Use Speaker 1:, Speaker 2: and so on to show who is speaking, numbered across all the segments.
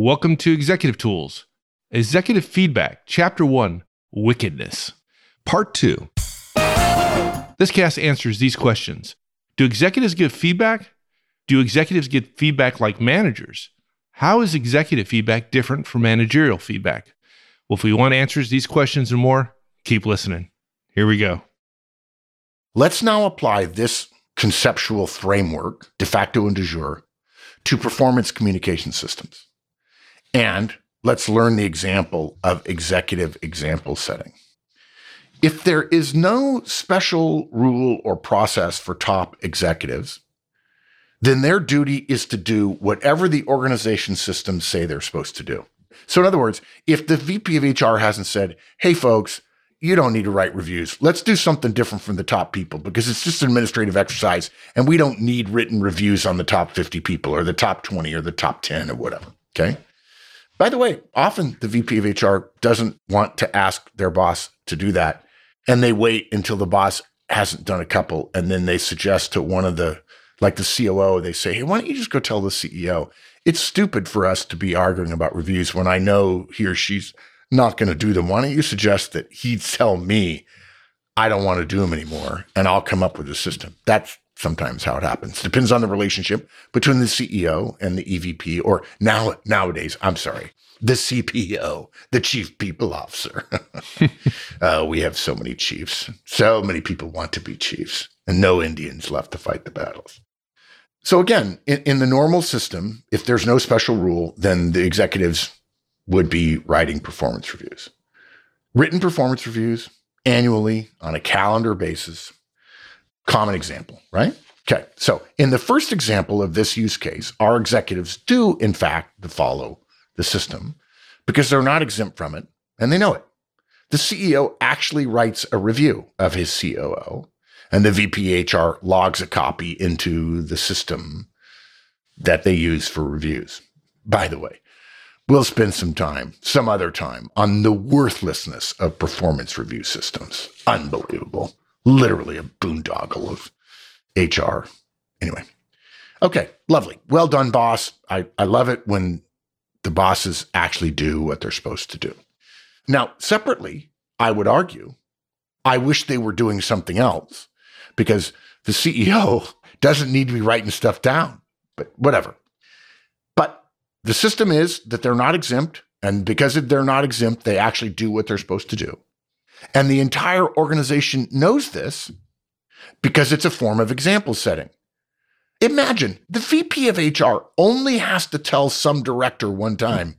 Speaker 1: Welcome to Executive Tools, Executive Feedback, Chapter 1 Wickedness, Part 2. This cast answers these questions Do executives give feedback? Do executives get feedback like managers? How is executive feedback different from managerial feedback? Well, if we want answers to these questions and more, keep listening. Here we go.
Speaker 2: Let's now apply this conceptual framework, de facto and de jure, to performance communication systems. And let's learn the example of executive example setting. If there is no special rule or process for top executives, then their duty is to do whatever the organization systems say they're supposed to do. So, in other words, if the VP of HR hasn't said, hey, folks, you don't need to write reviews. Let's do something different from the top people because it's just an administrative exercise and we don't need written reviews on the top 50 people or the top 20 or the top 10 or whatever. Okay. By the way, often the VP of HR doesn't want to ask their boss to do that. And they wait until the boss hasn't done a couple. And then they suggest to one of the, like the COO, they say, Hey, why don't you just go tell the CEO? It's stupid for us to be arguing about reviews when I know he or she's not going to do them. Why don't you suggest that he tell me I don't want to do them anymore and I'll come up with a system? That's sometimes how it happens. Depends on the relationship between the CEO and the EVP, or now nowadays, I'm sorry, the CPO, the Chief People Officer. uh, we have so many chiefs. So many people want to be chiefs, and no Indians left to fight the battles. So again, in, in the normal system, if there's no special rule, then the executives would be writing performance reviews. Written performance reviews annually on a calendar basis common example, right? Okay. So in the first example of this use case, our executives do, in fact, follow the system because they're not exempt from it and they know it. The CEO actually writes a review of his COO and the VPHR logs a copy into the system that they use for reviews. By the way, we'll spend some time, some other time, on the worthlessness of performance review systems. Unbelievable literally a boondoggle of HR. Anyway. Okay, lovely. Well done, boss. I, I love it when the bosses actually do what they're supposed to do. Now, separately, I would argue, I wish they were doing something else because the CEO doesn't need to be writing stuff down, but whatever. But the system is that they're not exempt. And because they're not exempt, they actually do what they're supposed to do. And the entire organization knows this because it's a form of example setting. Imagine the VP of HR only has to tell some director one time,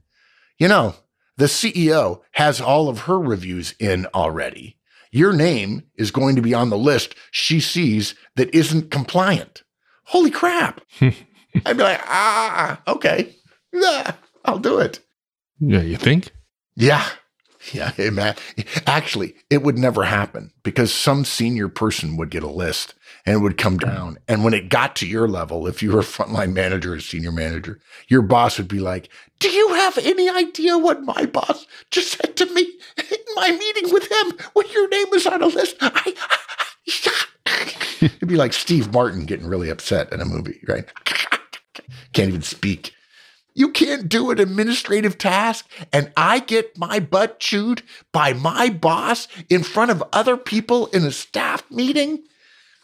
Speaker 2: you know, the CEO has all of her reviews in already. Your name is going to be on the list she sees that isn't compliant. Holy crap. I'd be like, ah, okay. Yeah, I'll do it.
Speaker 1: Yeah, you think?
Speaker 2: Yeah. Yeah, man. Actually, it would never happen because some senior person would get a list and it would come hmm. down. And when it got to your level, if you were a frontline manager or senior manager, your boss would be like, Do you have any idea what my boss just said to me in my meeting with him when your name was on a list? I, It'd be like Steve Martin getting really upset in a movie, right? Can't even speak. You can't do an administrative task and I get my butt chewed by my boss in front of other people in a staff meeting?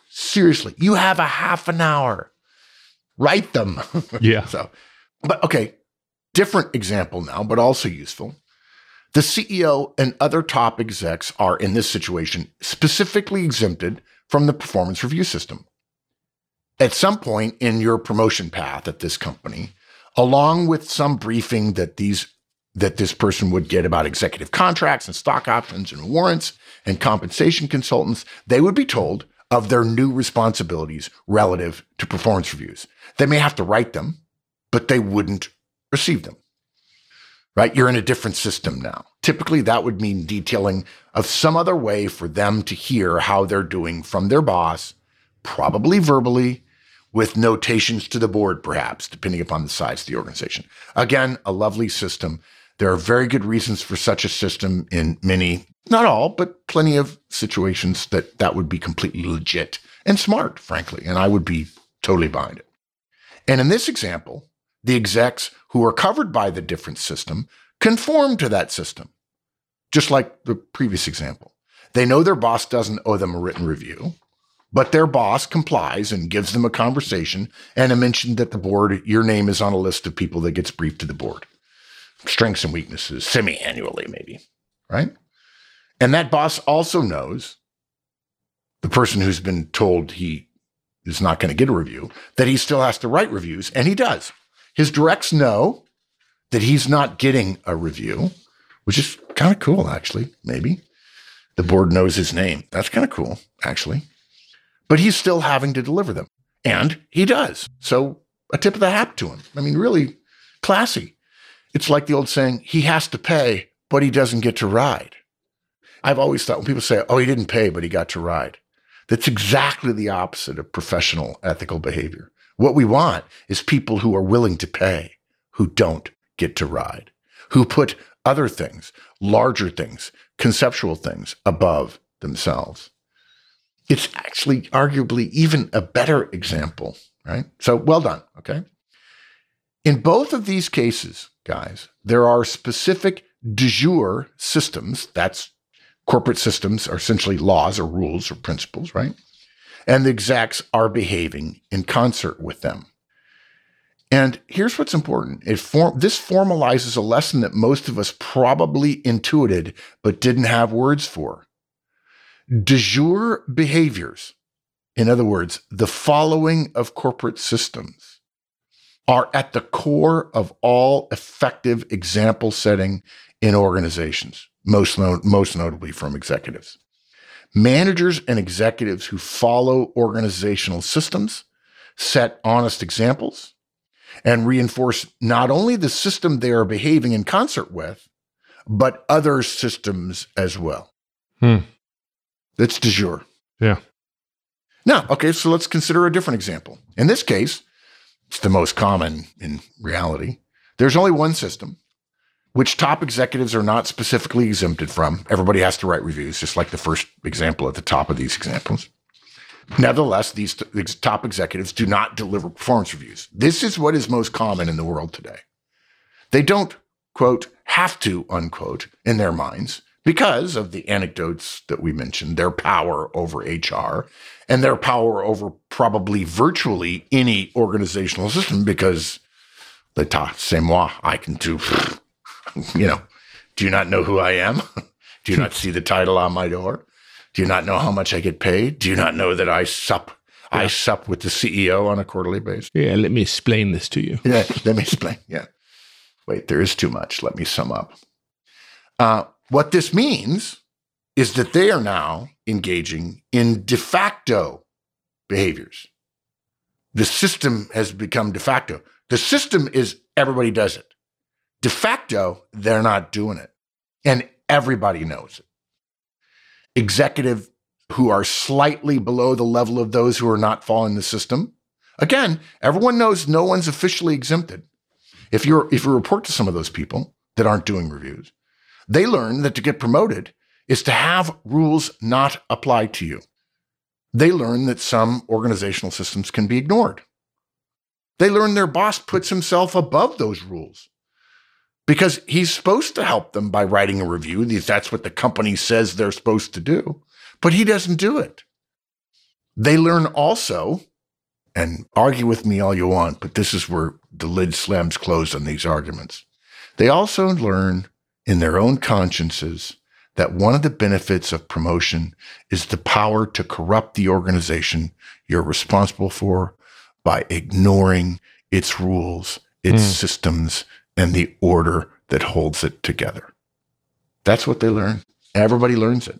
Speaker 2: Seriously, you have a half an hour. Write them.
Speaker 1: Yeah.
Speaker 2: so, but okay, different example now, but also useful. The CEO and other top execs are in this situation specifically exempted from the performance review system. At some point in your promotion path at this company, along with some briefing that these that this person would get about executive contracts and stock options and warrants and compensation consultants, they would be told of their new responsibilities relative to performance reviews. They may have to write them, but they wouldn't receive them. Right? You're in a different system now. Typically, that would mean detailing of some other way for them to hear how they're doing from their boss, probably verbally, with notations to the board, perhaps, depending upon the size of the organization. Again, a lovely system. There are very good reasons for such a system in many, not all, but plenty of situations that that would be completely legit and smart, frankly. And I would be totally behind it. And in this example, the execs who are covered by the different system conform to that system, just like the previous example. They know their boss doesn't owe them a written review, but their boss complies and gives them a conversation and a mention that the board, your name is on a list of people that gets briefed to the board. Strengths and weaknesses, semi annually, maybe, right? And that boss also knows the person who's been told he is not going to get a review, that he still has to write reviews, and he does. His directs know that he's not getting a review, which is kind of cool, actually, maybe. The board knows his name. That's kind of cool, actually. But he's still having to deliver them. And he does. So a tip of the hat to him. I mean, really classy. It's like the old saying, he has to pay, but he doesn't get to ride. I've always thought when people say, oh, he didn't pay, but he got to ride, that's exactly the opposite of professional ethical behavior. What we want is people who are willing to pay, who don't get to ride, who put other things, larger things, conceptual things above themselves. It's actually arguably even a better example, right? So well done, okay? In both of these cases, guys, there are specific de jure systems, that's corporate systems are essentially laws or rules or principles, right? And the execs are behaving in concert with them. And here's what's important. It form, this formalizes a lesson that most of us probably intuited but didn't have words for. De jure behaviors, in other words, the following of corporate systems, are at the core of all effective example setting in organizations, most, no, most notably from executives. Managers and executives who follow organizational systems set honest examples and reinforce not only the system they are behaving in concert with, but other systems as well.
Speaker 1: Hmm.
Speaker 2: That's de jure.
Speaker 1: Yeah.
Speaker 2: Now, okay, so let's consider a different example. In this case, it's the most common in reality. There's only one system, which top executives are not specifically exempted from. Everybody has to write reviews, just like the first example at the top of these examples. Nevertheless, these, t- these top executives do not deliver performance reviews. This is what is most common in the world today. They don't, quote, have to, unquote, in their minds because of the anecdotes that we mentioned, their power over HR and their power over probably virtually any organizational system because l'état, c'est moi, I can do, you know, do you not know who I am? do you not see the title on my door? Do you not know how much I get paid? Do you not know that I sup? Yeah. I sup with the CEO on a quarterly basis.
Speaker 1: Yeah, let me explain this to you.
Speaker 2: yeah, let me explain. Yeah. Wait, there is too much. Let me sum up. Uh, what this means is that they are now engaging in de facto behaviors. The system has become de facto. The system is everybody does it. De facto, they're not doing it. And everybody knows it executive who are slightly below the level of those who are not following the system. Again, everyone knows no one's officially exempted. If you're if you report to some of those people that aren't doing reviews, they learn that to get promoted is to have rules not applied to you. They learn that some organizational systems can be ignored. They learn their boss puts himself above those rules because he's supposed to help them by writing a review. That's what the company says they're supposed to do, but he doesn't do it. They learn also, and argue with me all you want, but this is where the lid slams closed on these arguments. They also learn in their own consciences that one of the benefits of promotion is the power to corrupt the organization you're responsible for by ignoring its rules, its mm. systems, and the order that holds it together. That's what they learn. Everybody learns it.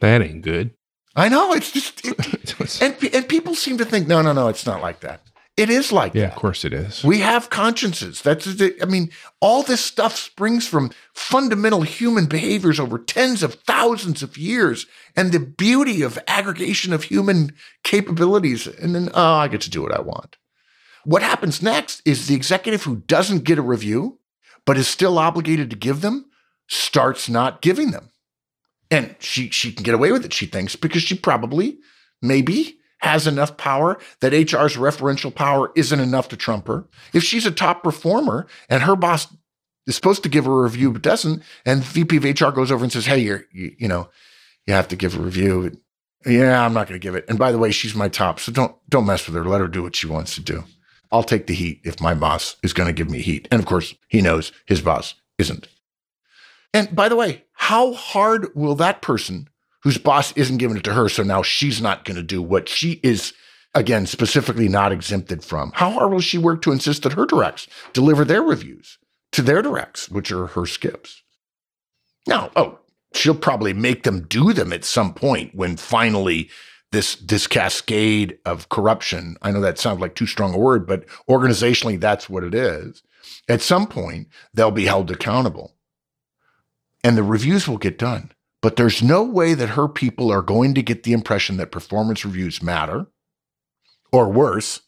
Speaker 1: That ain't good.
Speaker 2: I know. It's just, it, and, and people seem to think, no, no, no, it's not like that. It is like
Speaker 1: yeah,
Speaker 2: that.
Speaker 1: of course it is.
Speaker 2: We have consciences. That's, I mean, all this stuff springs from fundamental human behaviors over tens of thousands of years and the beauty of aggregation of human capabilities. And then, oh, I get to do what I want. What happens next is the executive who doesn't get a review, but is still obligated to give them, starts not giving them. And she, she can get away with it, she thinks, because she probably, maybe, has enough power, that HR's referential power isn't enough to trump her. If she's a top performer and her boss is supposed to give her a review but doesn't, and VP of HR goes over and says, "Hey, you're you, you know, you have to give a review." Yeah, I'm not going to give it. And by the way, she's my top, so don't don't mess with her. Let her do what she wants to do. I'll take the heat if my boss is going to give me heat. And of course, he knows his boss isn't. And by the way, how hard will that person whose boss isn't giving it to her, so now she's not going to do what she is, again, specifically not exempted from? How hard will she work to insist that her directs deliver their reviews to their directs, which are her skips? Now, oh, she'll probably make them do them at some point when finally this this cascade of corruption. I know that sounds like too strong a word, but organizationally that's what it is. At some point they'll be held accountable. And the reviews will get done. But there's no way that her people are going to get the impression that performance reviews matter or worse,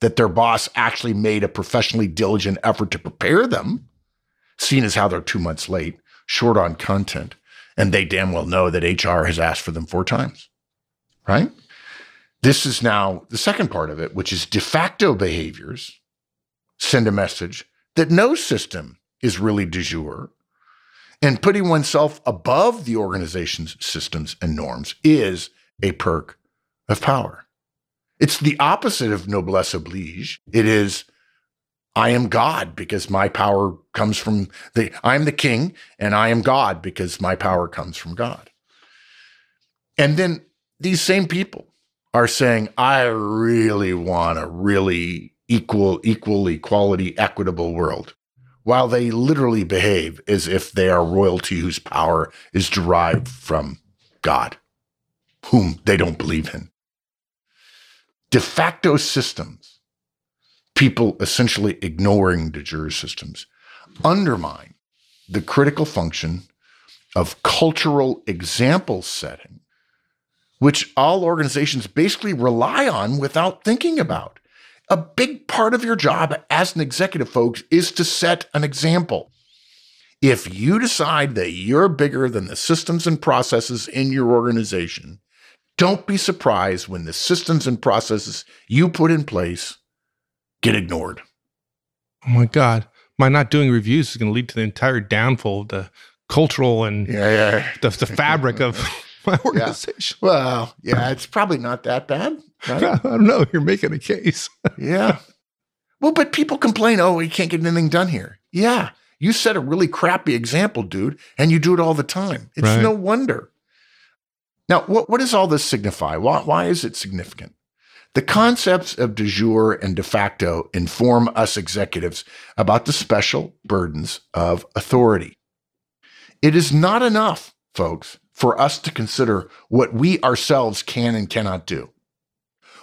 Speaker 2: that their boss actually made a professionally diligent effort to prepare them, seeing as how they're 2 months late, short on content and they damn well know that HR has asked for them four times, right? This is now the second part of it, which is de facto behaviors send a message that no system is really de jure. And putting oneself above the organization's systems and norms is a perk of power. It's the opposite of noblesse oblige. It is I am God because my power comes from the, I'm the king and I am God because my power comes from God. And then these same people are saying, I really want a really equal, equal, equality, equitable world, while they literally behave as if they are royalty whose power is derived from God, whom they don't believe in. De facto systems people essentially ignoring de jure systems undermine the critical function of cultural example setting, which all organizations basically rely on without thinking about. A big part of your job as an executive, folks, is to set an example. If you decide that you're bigger than the systems and processes in your organization, don't be surprised when the systems and processes you put in place get ignored.
Speaker 1: Oh my God. My not doing reviews is going to lead to the entire downfall of the cultural and
Speaker 2: yeah, yeah.
Speaker 1: The, the fabric of my organization.
Speaker 2: Yeah. Well, yeah, it's probably not that bad.
Speaker 1: Right? I don't know. You're making a case.
Speaker 2: yeah. Well, but people complain, oh, we can't get anything done here. Yeah. You set a really crappy example, dude, and you do it all the time. It's right. no wonder. Now, what, what does all this signify? Why, why is it significant? The concepts of de jure and de facto inform us executives about the special burdens of authority. It is not enough, folks, for us to consider what we ourselves can and cannot do,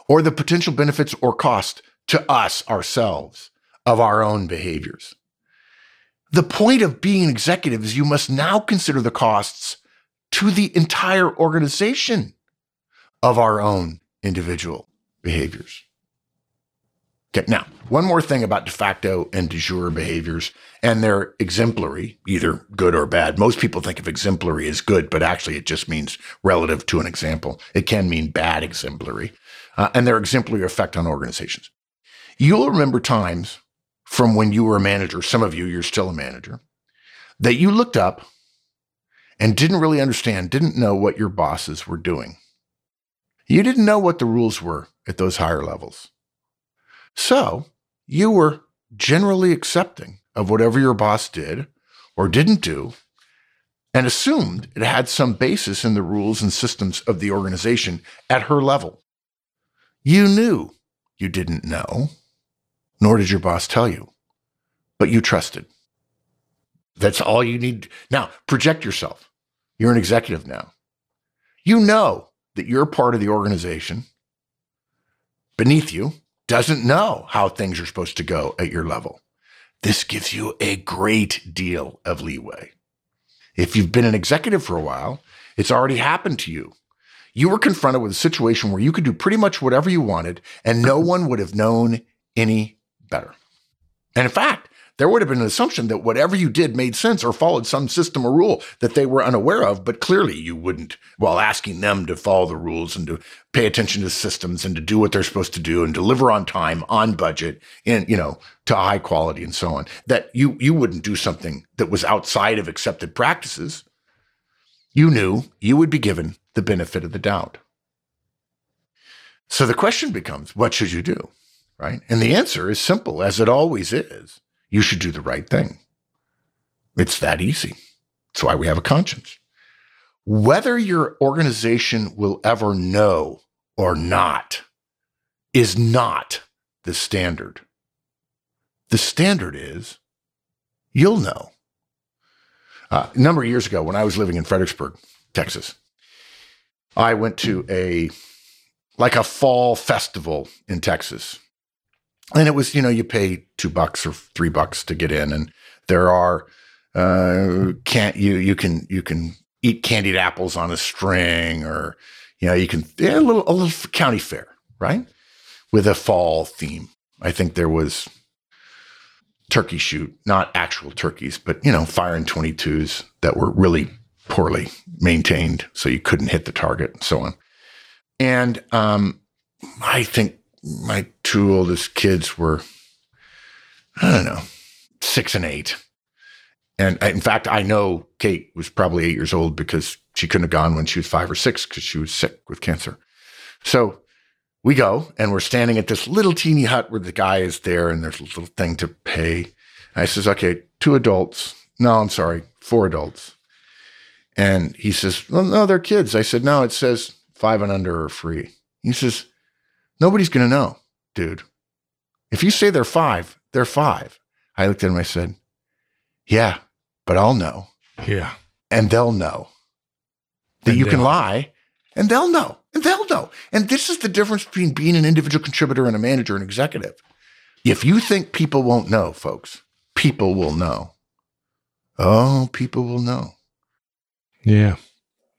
Speaker 2: or the potential benefits or cost to us ourselves of our own behaviors. The point of being an executive is you must now consider the costs to the entire organization of our own individual behaviors. Okay, now, one more thing about de facto and de jure behaviors, and they're exemplary, either good or bad. Most people think of exemplary as good, but actually it just means relative to an example. It can mean bad exemplary, uh, and their exemplary effect on organizations. You'll remember times from when you were a manager, some of you, you're still a manager, that you looked up and didn't really understand, didn't know what your bosses were doing. You didn't know what the rules were at those higher levels. So you were generally accepting of whatever your boss did or didn't do and assumed it had some basis in the rules and systems of the organization at her level. You knew you didn't know, nor did your boss tell you, but you trusted. That's all you need. Now, project yourself. You're an executive now. You know that you're part of the organization beneath you doesn't know how things are supposed to go at your level. This gives you a great deal of leeway. If you've been an executive for a while, it's already happened to you. You were confronted with a situation where you could do pretty much whatever you wanted and no one would have known any better. And in fact, there would have been an assumption that whatever you did made sense or followed some system or rule that they were unaware of, but clearly you wouldn't, while asking them to follow the rules and to pay attention to systems and to do what they're supposed to do and deliver on time, on budget, and you know, to high quality and so on. That you you wouldn't do something that was outside of accepted practices. You knew you would be given the benefit of the doubt. So the question becomes, what should you do? Right? And the answer is simple, as it always is you should do the right thing. It's that easy. That's why we have a conscience. Whether your organization will ever know or not is not the standard. The standard is you'll know. Uh, a number of years ago, when I was living in Fredericksburg, Texas, I went to a like a fall festival in Texas and it was you know you pay two bucks or three bucks to get in and there are uh can't you you can you can eat candied apples on a string or you know you can yeah, a little a little county fair right? With a fall theme. I think there was turkey shoot not actual turkeys but you know firing 22s that were really poorly maintained so you couldn't hit the target and so on. And um i think my two oldest kids were, I don't know, six and eight. And in fact, I know Kate was probably eight years old because she couldn't have gone when she was five or six because she was sick with cancer. So we go and we're standing at this little teeny hut where the guy is there and there's a little thing to pay. And I says, okay, two adults. No, I'm sorry, four adults. And he says, well, no, they're kids. I said, no, it says five and under are free. He says, Nobody's going to know, dude. If you say they're five, they're five. I looked at him. I said, Yeah, but I'll know.
Speaker 1: Yeah.
Speaker 2: And they'll know that
Speaker 1: And
Speaker 2: you can lie and they'll know. And they'll know. And this is the difference between being an individual contributor and a manager and executive. If you think people won't know, folks, people will know. Oh, people will know.
Speaker 1: Yeah.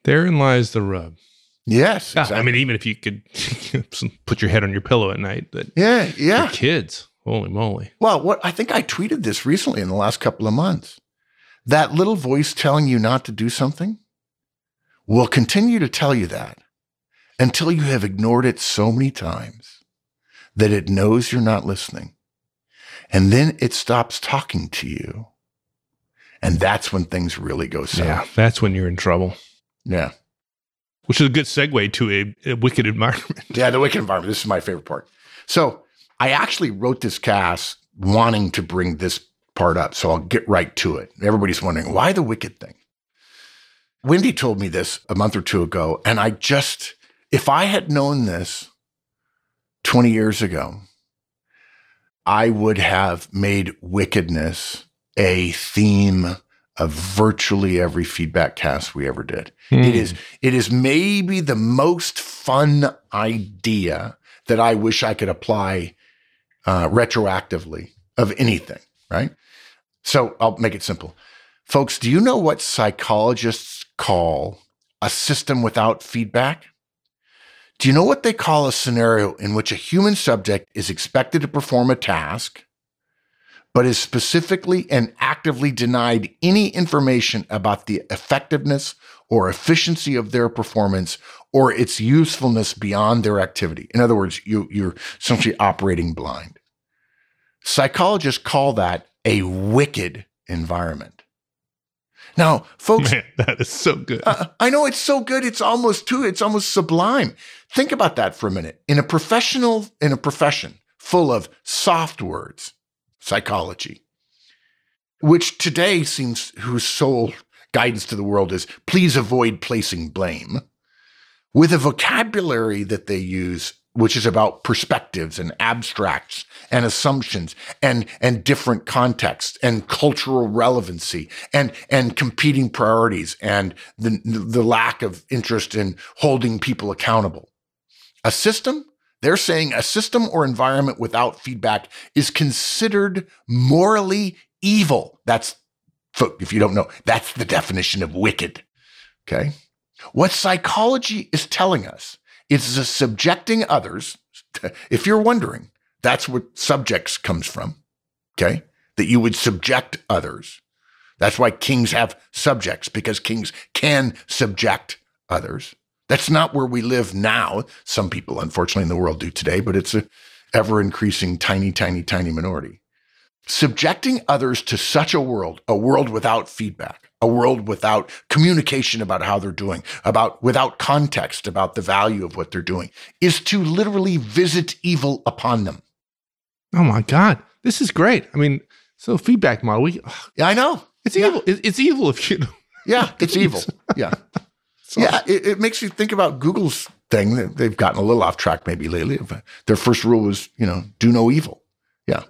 Speaker 1: Therein lies the rub.
Speaker 2: Yes.
Speaker 1: Yeah, I mean, even if you could put your head on your pillow at night, but
Speaker 2: yeah, yeah.
Speaker 1: kids, holy moly.
Speaker 2: Well, what I think I tweeted this recently in the last couple of months. That little voice telling you not to do something will continue to tell you that until you have ignored it so many times that it knows you're not listening. And then it stops talking to you. And that's when things really go south.
Speaker 1: Yeah, that's when you're in trouble.
Speaker 2: Yeah.
Speaker 1: Which is a good segue to a, a wicked environment.
Speaker 2: Yeah, the wicked environment. This is my favorite part. So I actually wrote this cast wanting to bring this part up. So I'll get right to it. Everybody's wondering why the wicked thing. Wendy told me this a month or two ago, and I just, if I had known this 20 years ago, I would have made wickedness a theme of virtually every feedback cast we ever did. It is it is maybe the most fun idea that I wish I could apply uh, retroactively of anything, right? So I'll make it simple. Folks, do you know what psychologists call a system without feedback? Do you know what they call a scenario in which a human subject is expected to perform a task, but is specifically and actively denied any information about the effectiveness or efficiency of their performance or its usefulness beyond their activity? In other words, you, you're essentially operating blind. Psychologists call that a wicked environment. Now, folks,
Speaker 1: Man, that is so good.
Speaker 2: uh, I know it's so good. It's almost too. It's almost sublime. Think about that for a minute. In a professional, in a profession full of soft words, psychology, which today seems whose sole guidance to the world is please avoid placing blame, with a vocabulary that they use which is about perspectives and abstracts and assumptions and and different contexts and cultural relevancy and and competing priorities and the the lack of interest in holding people accountable. A system they're saying a system or environment without feedback is considered morally evil that's if you don't know that's the definition of wicked okay what psychology is telling us is the subjecting others. If you're wondering, that's what subjects comes from. Okay. that you would subject others. That's why kings have subjects, because kings can subject others. That's not where we live now. Some people, unfortunately, in the world do today, but it's a ever increasing tiny, tiny, tiny minority. Subjecting others to such a world, a world without feedback, a world without communication about how they're doing, about without context about the value of what they're doing, is to literally visit evil upon them.
Speaker 1: Oh my God. This is great. I mean, so feedback model. We,
Speaker 2: yeah, I know.
Speaker 1: It's yeah. evil. It's evil if you.
Speaker 2: Yeah, it's evil. Yeah. So, yeah, it, it, makes you think about Google's thing. They've gotten a little off track maybe lately. Uh, their first rule was, you know, do no evil. Yeah.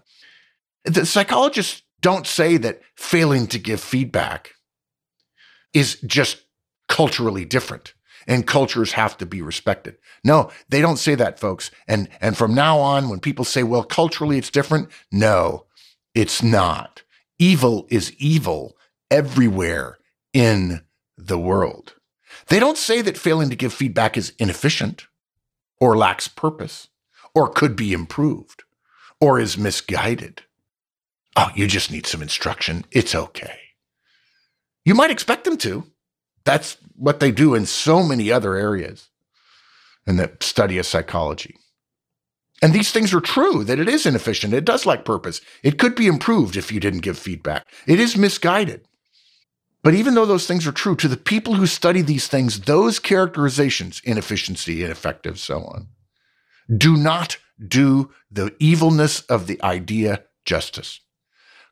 Speaker 2: The psychologists don't say that failing to give feedback is just culturally different and cultures have to be respected. No, they don't say that, folks. And and from now on, when people say, well, culturally it's different, no, it's not. Evil is evil everywhere in the world. They don't say that failing to give feedback is inefficient or lacks purpose or could be improved or is misguided. Oh, you just need some instruction. It's okay. You might expect them to. That's what they do in so many other areas in the study of psychology. And these things are true that it is inefficient. It does lack purpose. It could be improved if you didn't give feedback. It is misguided. But even though those things are true, to the people who study these things, those characterizations, inefficiency, ineffective, so on, do not do the evilness of the idea justice.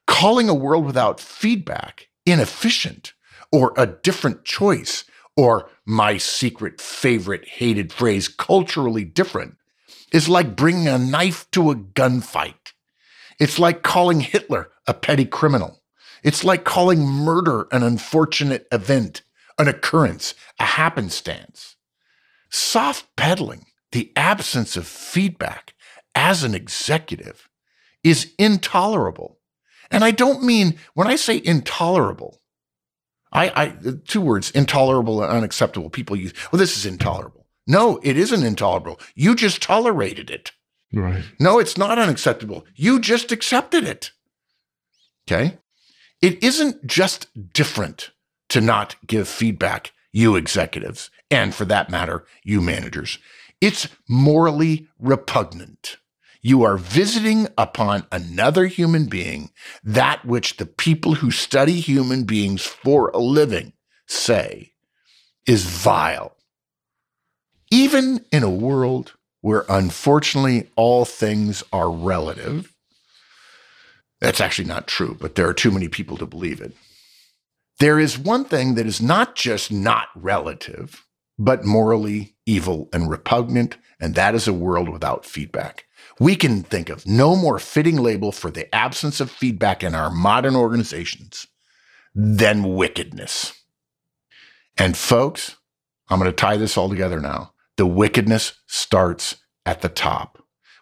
Speaker 2: Calling a world without feedback inefficient or a different choice or my secret favorite hated phrase, culturally different, is like bringing a knife to a gunfight. It's like calling Hitler a petty criminal. It's like calling murder an unfortunate event, an occurrence, a happenstance. Soft pedaling, the absence of feedback as an executive, is intolerable. And I don't mean, when I say intolerable, I, I two words, intolerable and unacceptable. People use, well, this is intolerable. No, it isn't intolerable. You just tolerated it.
Speaker 1: Right.
Speaker 2: No, it's not unacceptable. You just accepted it. Okay. It isn't just different to not give feedback, you executives, and for that matter, you managers. It's morally repugnant. You are visiting upon another human being that which the people who study human beings for a living say is vile. Even in a world where unfortunately all things are relative, that's actually not true, but there are too many people to believe it. There is one thing that is not just not relative, but morally evil and repugnant, and that is a world without feedback. We can think of no more fitting label for the absence of feedback in our modern organizations than wickedness. And folks, I'm going to tie this all together now. The wickedness starts at the top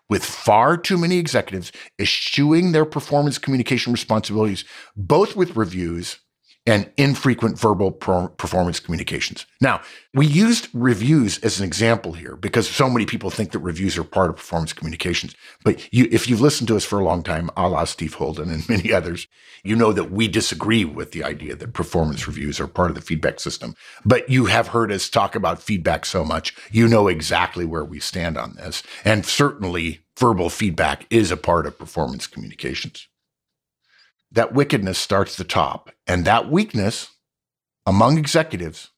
Speaker 2: with far too many executives eschewing their performance communication responsibilities, both with reviews and infrequent verbal performance communications. Now, we used reviews as an example here because so many people think that reviews are part of performance communications. But you, if you've listened to us for a long time, a la Steve Holden and many others, you know that we disagree with the idea that performance reviews are part of the feedback system. But you have heard us talk about feedback so much, you know exactly where we stand on this. And certainly verbal feedback is a part of performance communications that wickedness starts the top. And that weakness among executives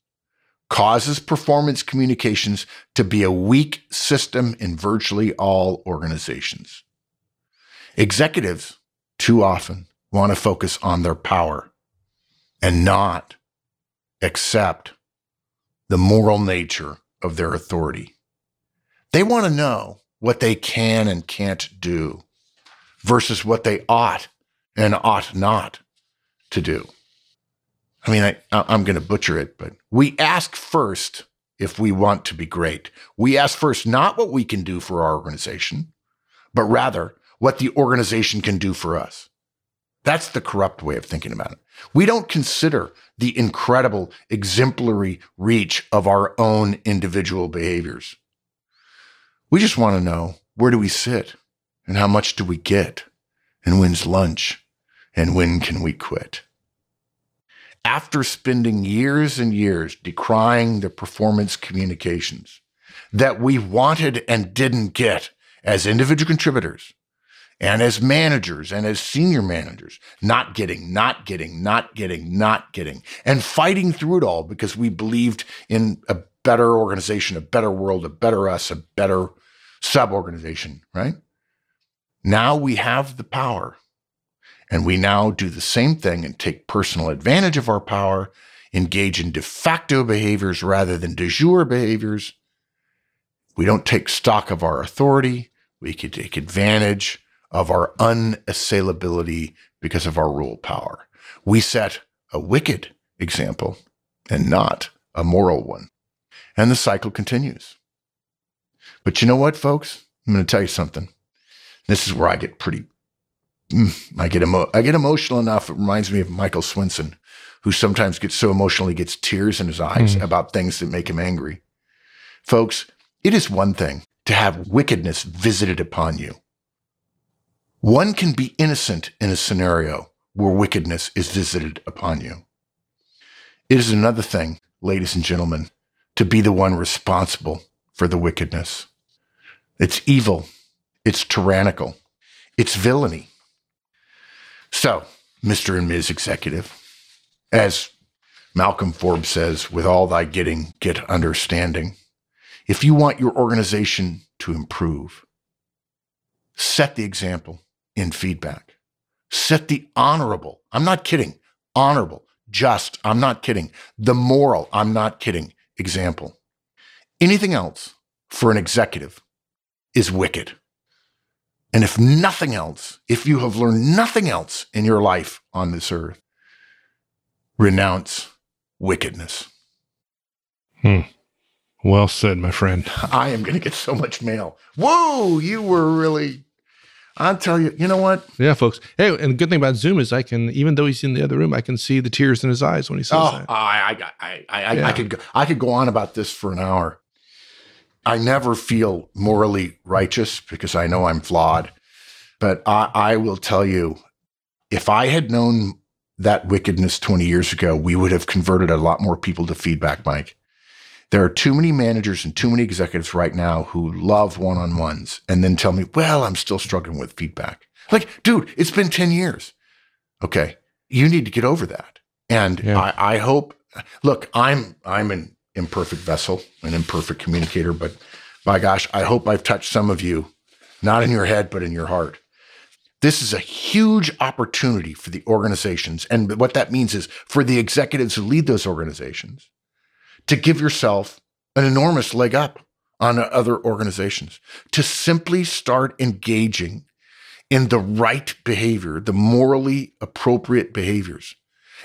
Speaker 2: causes performance communications to be a weak system in virtually all organizations. Executives too often want to focus on their power and not accept the moral nature of their authority. They want to know what they can and can't do versus what they ought and ought not to do. I mean, I, I'm going to butcher it, but we ask first if we want to be great. We ask first not what we can do for our organization, but rather what the organization can do for us. That's the corrupt way of thinking about it. We don't consider the incredible, exemplary reach of our own individual behaviors. We just want to know where do we sit and how much do we get and when's lunch and when can we quit? After spending years and years decrying the performance communications that we wanted and didn't get as individual contributors and as managers and as senior managers, not getting, not getting, not getting, not getting, and fighting through it all because we believed in a better organization, a better world, a better us, a better sub organization, right? Now we have the power and we now do the same thing and take personal advantage of our power, engage in de facto behaviors rather than de jure behaviors. We don't take stock of our authority. We can take advantage of our unassailability because of our rule power. We set a wicked example and not a moral one. And the cycle continues. But you know what, folks? I'm going to tell you something. This is where I get pretty I get emo- I get emotional enough. It reminds me of Michael Swinson, who sometimes gets so emotional he gets tears in his eyes mm. about things that make him angry. Folks, it is one thing to have wickedness visited upon you. One can be innocent in a scenario where wickedness is visited upon you. It is another thing, ladies and gentlemen, to be the one responsible for the wickedness. It's evil. It's tyrannical. It's villainy. So, Mr. and Ms. Executive, as Malcolm Forbes says, with all thy getting, get understanding. If you want your organization to improve, set the example in feedback. Set the honorable, I'm not kidding, honorable, just, I'm not kidding, the moral, I'm not kidding, example. Anything else for an executive is wicked. And if nothing else, if you have learned nothing else in your life on this earth, renounce wickedness.
Speaker 1: Hmm. Well said, my friend.
Speaker 2: I am going to get so much mail. Whoa, you were really. I'll tell you, you know what?
Speaker 1: Yeah, folks. Hey, and the good thing about Zoom is I can, even though he's in the other room, I can see the tears in his eyes when he says
Speaker 2: oh,
Speaker 1: that.
Speaker 2: I, I, I, I, yeah. I could, go, I could go on about this for an hour. I never feel morally righteous because I know I'm flawed. But I, I will tell you, if I had known that wickedness 20 years ago, we would have converted a lot more people to feedback, Mike. There are too many managers and too many executives right now who love one on ones and then tell me, well, I'm still struggling with feedback. Like, dude, it's been 10 years. Okay. You need to get over that. And yeah. I, I hope, look, I'm, I'm an imperfect vessel, an imperfect communicator, but by gosh, I hope I've touched some of you, not in your head, but in your heart. This is a huge opportunity for the organizations. And what that means is for the executives who lead those organizations to give yourself an enormous leg up on other organizations, to simply start engaging in the right behavior, the morally appropriate behaviors.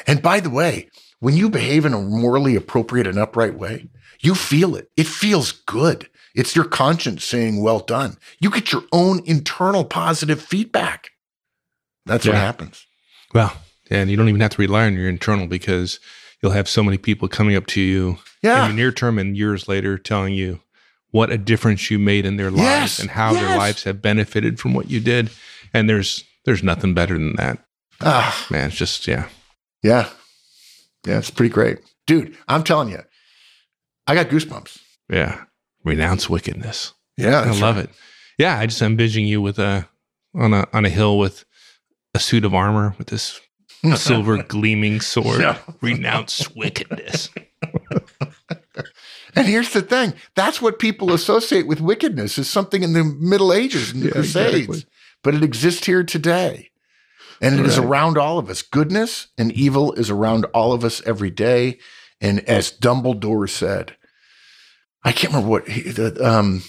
Speaker 2: And by the way, when you behave in a morally appropriate and upright way, you feel it. It feels good. It's your conscience saying, well done. You get your own internal positive feedback. That's yeah. what happens.
Speaker 1: Well, and you don't even have to rely on your internal because you'll have so many people coming up to you yeah. in the near term and years later telling you what a difference you made in their lives yes. and how yes. their lives have benefited from what you did. And there's there's nothing better than that. Ah, man, it's just yeah.
Speaker 2: Yeah. Yeah, it's pretty great. Dude, I'm telling you, I got goosebumps.
Speaker 1: Yeah. Renounce wickedness.
Speaker 2: Yeah.
Speaker 1: I love right. it. Yeah. I just envision you with a on a on a hill with a suit of armor with this silver gleaming sword. No. Renounce wickedness.
Speaker 2: And here's the thing: that's what people associate with wickedness is something in the Middle Ages and the yeah, Crusades, exactly. but it exists here today. And it right. is around all of us. Goodness and evil is around all of us every day. And as Dumbledore said, I can't remember what he, the, um,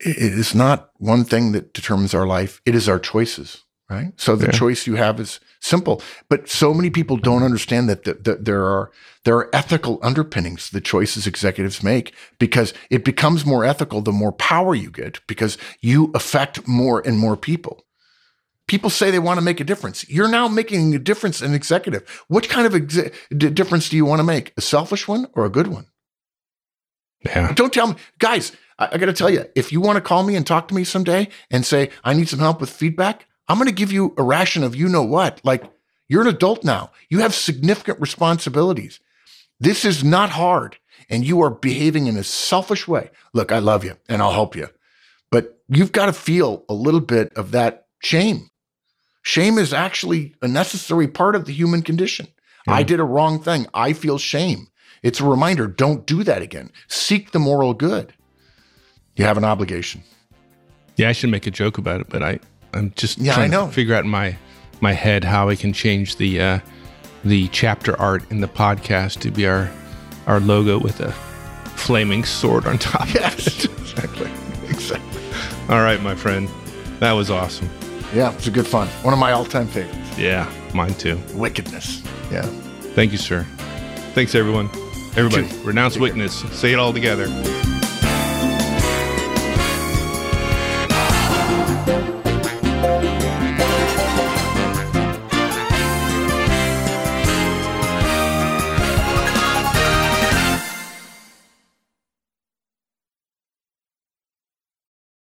Speaker 2: it is not one thing that determines our life. It is our choices, right? So the yeah. choice you have is simple, but so many people don't understand that, that, that there are there are ethical underpinnings to the choices executives make because it becomes more ethical the more power you get because you affect more and more people. People say they want to make a difference. You're now making a difference in executive. What kind of exe- difference do you want to make? A selfish one or a good one?
Speaker 1: Yeah.
Speaker 2: Don't tell me, guys. I, I got to tell you, if you want to call me and talk to me someday and say I need some help with feedback, I'm going to give you a ration of you know what. Like You're an adult now. You have significant responsibilities. This is not hard. And you are behaving in a selfish way. Look, I love you and I'll help you. But you've got to feel a little bit of that shame. Shame is actually a necessary part of the human condition. Yeah. I did a wrong thing. I feel shame. It's a reminder don't do that again. Seek the moral good. You have an obligation.
Speaker 1: Yeah, I should make a joke about it, but I, I'm just yeah, trying I know. to figure out in my my head how I can change the uh, the chapter art in the podcast to be our our logo with a flaming sword on top.
Speaker 2: Yes, exactly, exactly.
Speaker 1: All right, my friend, that was awesome.
Speaker 2: Yeah, it was a good fun. One of my all-time favorites.
Speaker 1: Yeah, mine too.
Speaker 2: Wickedness. Yeah.
Speaker 1: Thank you, sir. Thanks, everyone. Everybody, renounce wickedness. Say it all together.